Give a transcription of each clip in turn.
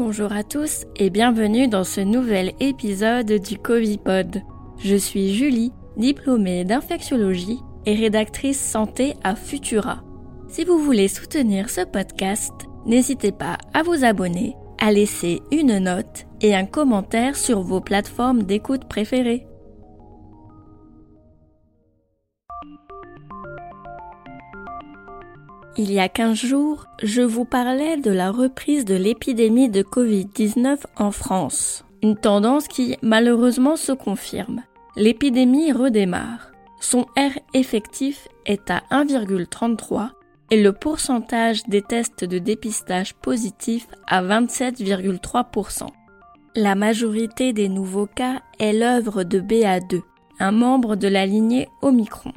bonjour à tous et bienvenue dans ce nouvel épisode du Covipod. Je suis Julie, diplômée d'infectiologie et rédactrice santé à Futura. Si vous voulez soutenir ce podcast, n'hésitez pas à vous abonner, à laisser une note et un commentaire sur vos plateformes d'écoute préférées. Il y a 15 jours, je vous parlais de la reprise de l'épidémie de Covid-19 en France. Une tendance qui malheureusement se confirme. L'épidémie redémarre. Son R effectif est à 1,33 et le pourcentage des tests de dépistage positifs à 27,3%. La majorité des nouveaux cas est l'œuvre de BA2, un membre de la lignée Omicron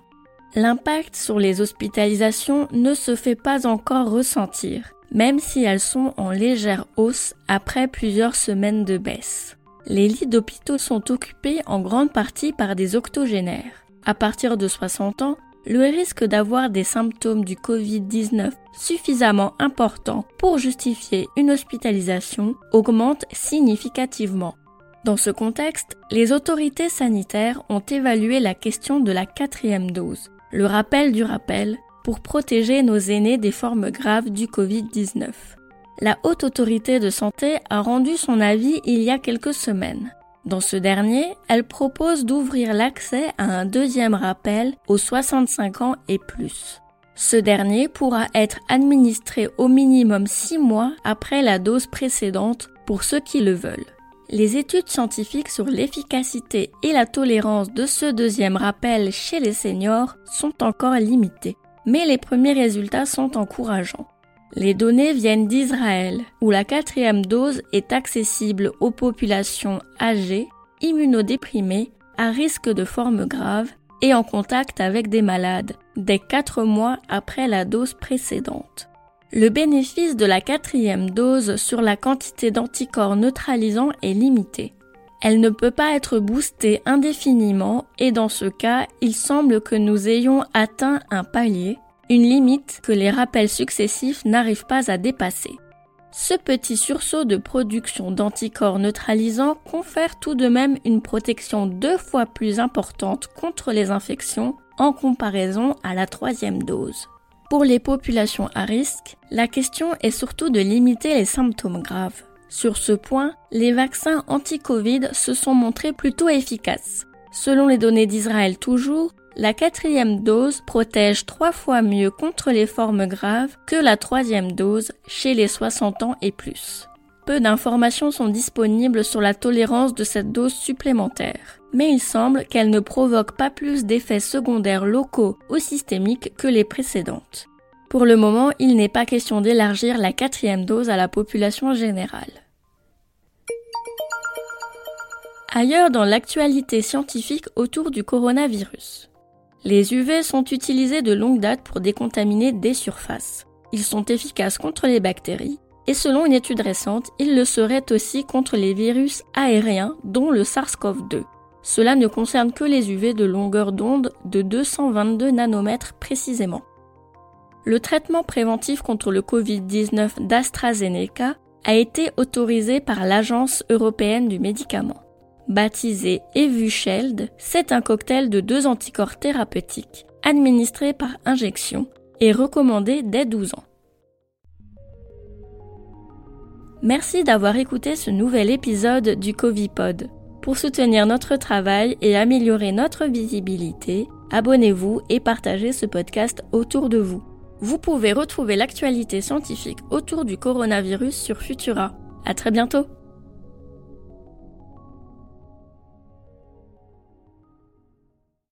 l'impact sur les hospitalisations ne se fait pas encore ressentir, même si elles sont en légère hausse après plusieurs semaines de baisse. Les lits d'hôpitaux sont occupés en grande partie par des octogénaires. À partir de 60 ans, le risque d'avoir des symptômes du Covid-19 suffisamment importants pour justifier une hospitalisation augmente significativement. Dans ce contexte, les autorités sanitaires ont évalué la question de la quatrième dose le rappel du rappel, pour protéger nos aînés des formes graves du Covid-19. La Haute Autorité de Santé a rendu son avis il y a quelques semaines. Dans ce dernier, elle propose d'ouvrir l'accès à un deuxième rappel aux 65 ans et plus. Ce dernier pourra être administré au minimum 6 mois après la dose précédente pour ceux qui le veulent. Les études scientifiques sur l'efficacité et la tolérance de ce deuxième rappel chez les seniors sont encore limitées, mais les premiers résultats sont encourageants. Les données viennent d'Israël, où la quatrième dose est accessible aux populations âgées, immunodéprimées, à risque de formes graves et en contact avec des malades, dès 4 mois après la dose précédente. Le bénéfice de la quatrième dose sur la quantité d'anticorps neutralisants est limité. Elle ne peut pas être boostée indéfiniment et dans ce cas, il semble que nous ayons atteint un palier, une limite que les rappels successifs n'arrivent pas à dépasser. Ce petit sursaut de production d'anticorps neutralisants confère tout de même une protection deux fois plus importante contre les infections en comparaison à la troisième dose. Pour les populations à risque, la question est surtout de limiter les symptômes graves. Sur ce point, les vaccins anti-Covid se sont montrés plutôt efficaces. Selon les données d'Israël toujours, la quatrième dose protège trois fois mieux contre les formes graves que la troisième dose chez les 60 ans et plus. Peu d'informations sont disponibles sur la tolérance de cette dose supplémentaire, mais il semble qu'elle ne provoque pas plus d'effets secondaires locaux ou systémiques que les précédentes. Pour le moment, il n'est pas question d'élargir la quatrième dose à la population générale. Ailleurs dans l'actualité scientifique autour du coronavirus. Les UV sont utilisés de longue date pour décontaminer des surfaces. Ils sont efficaces contre les bactéries et selon une étude récente, il le serait aussi contre les virus aériens, dont le SARS-CoV-2. Cela ne concerne que les UV de longueur d'onde de 222 nanomètres précisément. Le traitement préventif contre le Covid-19 d'AstraZeneca a été autorisé par l'Agence européenne du médicament. Baptisé Evusheld, c'est un cocktail de deux anticorps thérapeutiques administrés par injection et recommandé dès 12 ans. Merci d'avoir écouté ce nouvel épisode du Covipod. Pour soutenir notre travail et améliorer notre visibilité, abonnez-vous et partagez ce podcast autour de vous. Vous pouvez retrouver l'actualité scientifique autour du coronavirus sur Futura. À très bientôt!